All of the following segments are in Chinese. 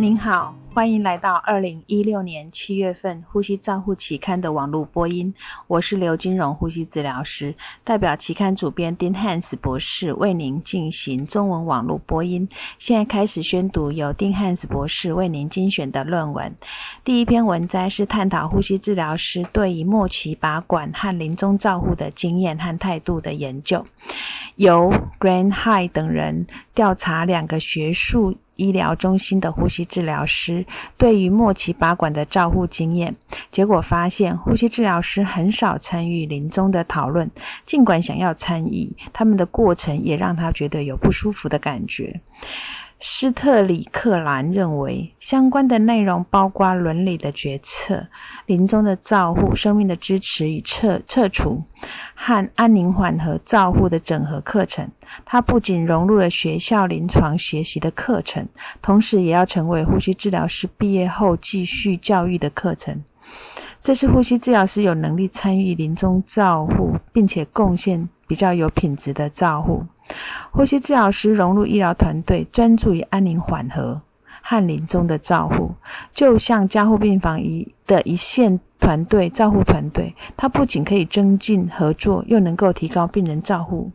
您好，欢迎来到二零一六年七月份《呼吸照护期刊》的网络播音。我是刘金荣呼吸治疗师，代表期刊主编丁汉斯博士为您进行中文网络播音。现在开始宣读由丁汉斯博士为您精选的论文。第一篇文摘是探讨呼吸治疗师对于末期拔管和临终照护的经验和态度的研究，由 Grant High 等人调查两个学术。医疗中心的呼吸治疗师对于末期拔管的照护经验，结果发现呼吸治疗师很少参与临终的讨论，尽管想要参与，他们的过程也让他觉得有不舒服的感觉。斯特里克兰认为，相关的内容包括伦理的决策、临终的照护、生命的支持与撤撤除和安宁缓和照护的整合课程。它不仅融入了学校临床学习的课程，同时也要成为呼吸治疗师毕业后继续教育的课程。这是呼吸治疗师有能力参与临终照护，并且贡献比较有品质的照护。呼吸治疗师融入医疗团队，专注于安宁缓和和临终的照护，就像加护病房一的一线团队照护团队。它不仅可以增进合作，又能够提高病人照护。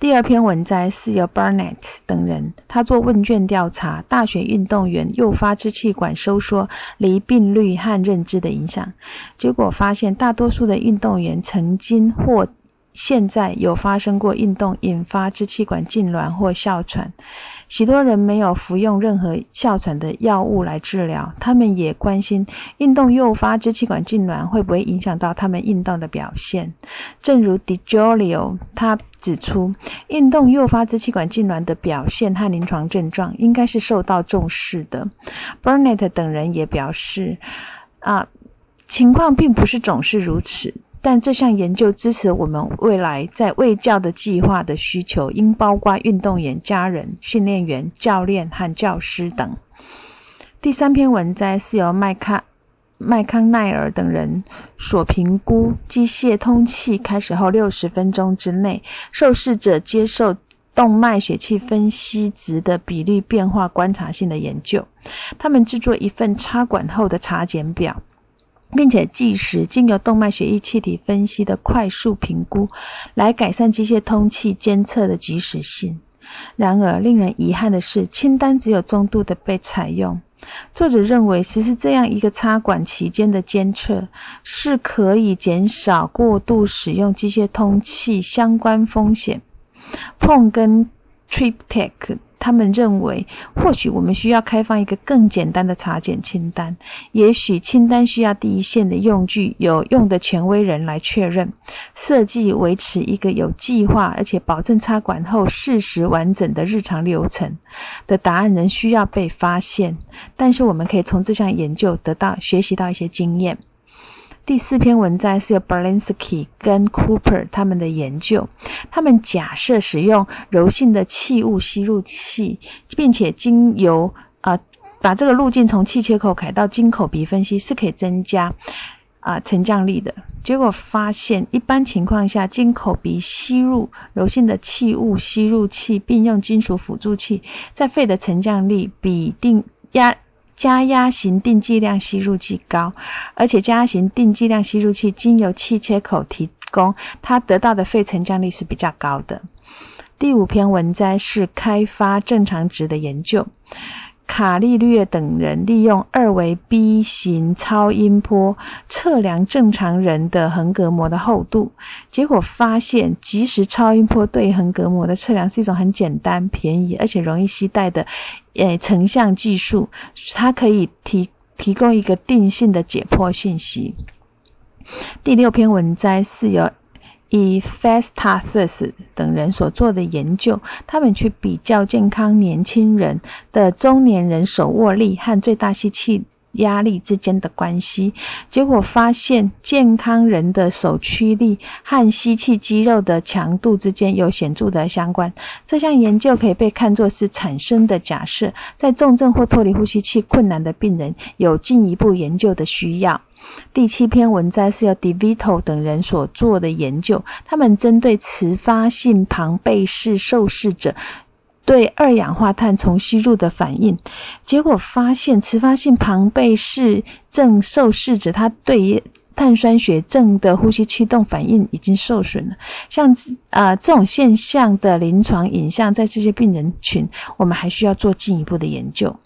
第二篇文摘是由 Barnett 等人，他做问卷调查，大学运动员诱发支气管收缩离病率和认知的影响，结果发现大多数的运动员曾经或现在有发生过运动引发支气管痉挛或哮喘，许多人没有服用任何哮喘的药物来治疗。他们也关心运动诱发支气管痉挛会不会影响到他们运动的表现。正如 DiGiulio 他指出，运动诱发支气管痉挛的表现和临床症状应该是受到重视的。Burnett 等人也表示，啊，情况并不是总是如此。但这项研究支持我们未来在卫教的计划的需求，应包括运动员、家人、训练员、教练和教师等。第三篇文摘是由麦康麦康奈尔等人所评估机械通气开始后六十分钟之内，受试者接受动脉血气分析值的比率变化观察性的研究。他们制作一份插管后的查检表。并且计时经由动脉血液气体分析的快速评估，来改善机械通气监测的及时性。然而，令人遗憾的是，清单只有中度的被采用。作者认为，实施这样一个插管期间的监测，是可以减少过度使用机械通气相关风险。碰跟 Triptech。他们认为，或许我们需要开放一个更简单的查检清单。也许清单需要第一线的用具有用的权威人来确认。设计维持一个有计划而且保证插管后事实完整的日常流程的答案，仍需要被发现。但是我们可以从这项研究得到学习到一些经验。第四篇文章是由 Berlinsky 跟 Cooper 他们的研究。他们假设使用柔性的气雾吸入器，并且经由啊把这个路径从气切口改到经口鼻分析，是可以增加啊沉降力的。结果发现，一般情况下，经口鼻吸入柔性的气雾吸入器，并用金属辅助器，在肺的沉降力比定压。加压型定剂量吸入器高，而且加压型定剂量吸入器经由气切口提供，它得到的肺沉降率是比较高的。第五篇文摘是开发正常值的研究。卡利略等人利用二维 B 型超音波测量正常人的横膈膜的厚度，结果发现，即使超音波对横膈膜的测量是一种很简单、便宜而且容易携带的，诶成像技术，它可以提提供一个定性的解剖信息。第六篇文摘是由。以 Festus 等人所做的研究，他们去比较健康年轻人的中年人手握力和最大吸气压力之间的关系，结果发现健康人的手屈力和吸气肌肉的强度之间有显著的相关。这项研究可以被看作是产生的假设，在重症或脱离呼吸器困难的病人有进一步研究的需要。第七篇文摘是由 Devito 等人所做的研究，他们针对迟发性庞贝氏受试者对二氧化碳从吸入的反应，结果发现迟发性庞贝氏症受试者他对碳酸血症的呼吸驱动反应已经受损了。像啊这种现象的临床影像，在这些病人群，我们还需要做进一步的研究。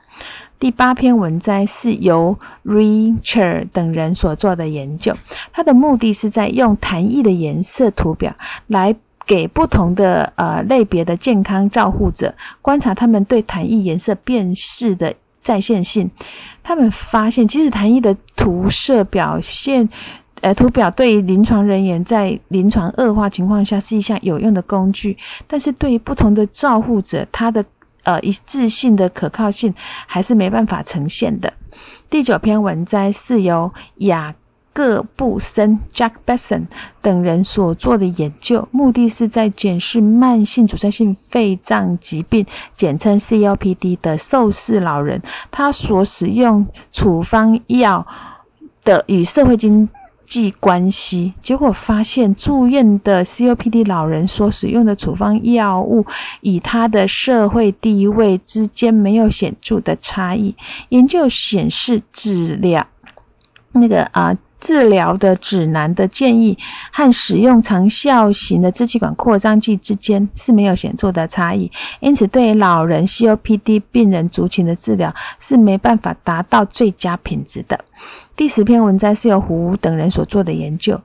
第八篇文摘是由 Richard 等人所做的研究，它的目的是在用痰液的颜色图表来给不同的呃类别的健康照护者观察他们对痰液颜色辨识的在线性。他们发现，即使痰液的涂色表现，呃图表对于临床人员在临床恶化情况下是一项有用的工具，但是对于不同的照护者，他的呃，一致性的可靠性还是没办法呈现的。第九篇文摘是由雅各布森 （Jack Besson） 等人所做的研究，目的是在检视慢性阻塞性肺脏疾病（简称 COPD） 的受试老人，他所使用处方药的与社会经。济关系，结果发现住院的 COPD 老人所使用的处方药物与他的社会地位之间没有显著的差异。研究显示，治疗那个啊。治疗的指南的建议和使用长效型的支气管扩张剂之间是没有显著的差异，因此对于老人 COPD 病人族群的治疗是没办法达到最佳品质的。第十篇文章是由胡等人所做的研究。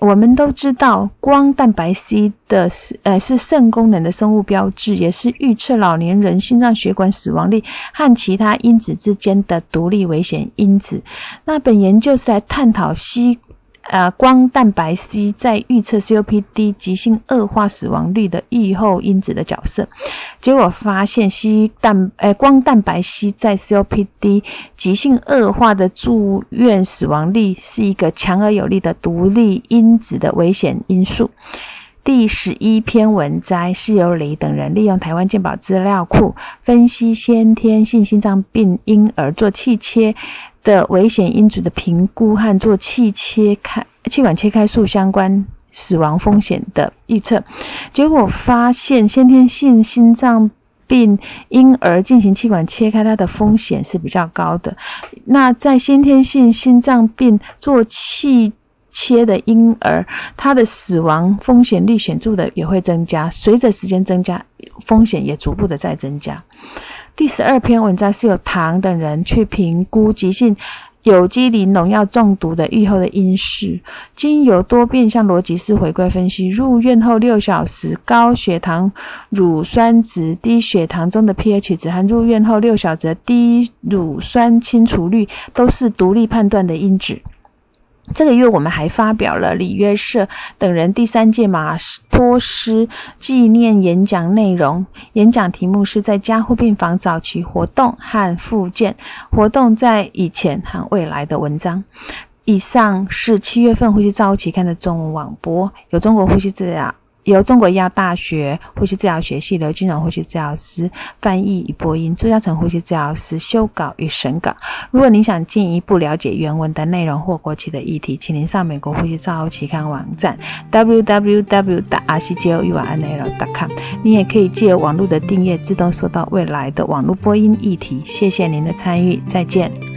我们都知道，光蛋白 C 的是呃是肾功能的生物标志，也是预测老年人心脏血管死亡率和其他因子之间的独立危险因子。那本研究是来探讨。C 呃光蛋白 C 在预测 COPD 急性恶化死亡率的预后因子的角色，结果发现 C 蛋呃光蛋白 C 在 COPD 急性恶化的住院死亡率是一个强而有力的独立因子的危险因素。第十一篇文摘是由李等人利用台湾健保资料库分析先天性心脏病婴儿做气切。的危险因子的评估和做气切开气管切开术相关死亡风险的预测，结果发现先天性心脏病婴儿进行气管切开，它的风险是比较高的。那在先天性心脏病做气切的婴儿，他的死亡风险率显著的也会增加，随着时间增加，风险也逐步的在增加。第十二篇文章是由唐等人去评估急性有机磷农药中毒的预后的因式，经由多变相逻辑式回归分析，入院后六小时高血糖乳酸值、低血糖中的 pH 值和入院后六小时低乳酸清除率都是独立判断的因子。这个月我们还发表了李约瑟等人第三届马托斯纪念演讲内容，演讲题目是在加护病房早期活动和复健活动在以前和未来的文章。以上是七月份呼吸照期刊的中文网播，有中国呼吸治疗。由中国医药大学呼吸治疗学系刘金荣呼吸治疗师翻译与播音，朱嘉诚呼吸治疗师修稿与审稿。如果您想进一步了解原文的内容或国旗的议题，请您上美国呼吸照护期刊网站 www.rcjournal.com。你也可以借网络的订阅，自动收到未来的网络播音议题。谢谢您的参与，再见。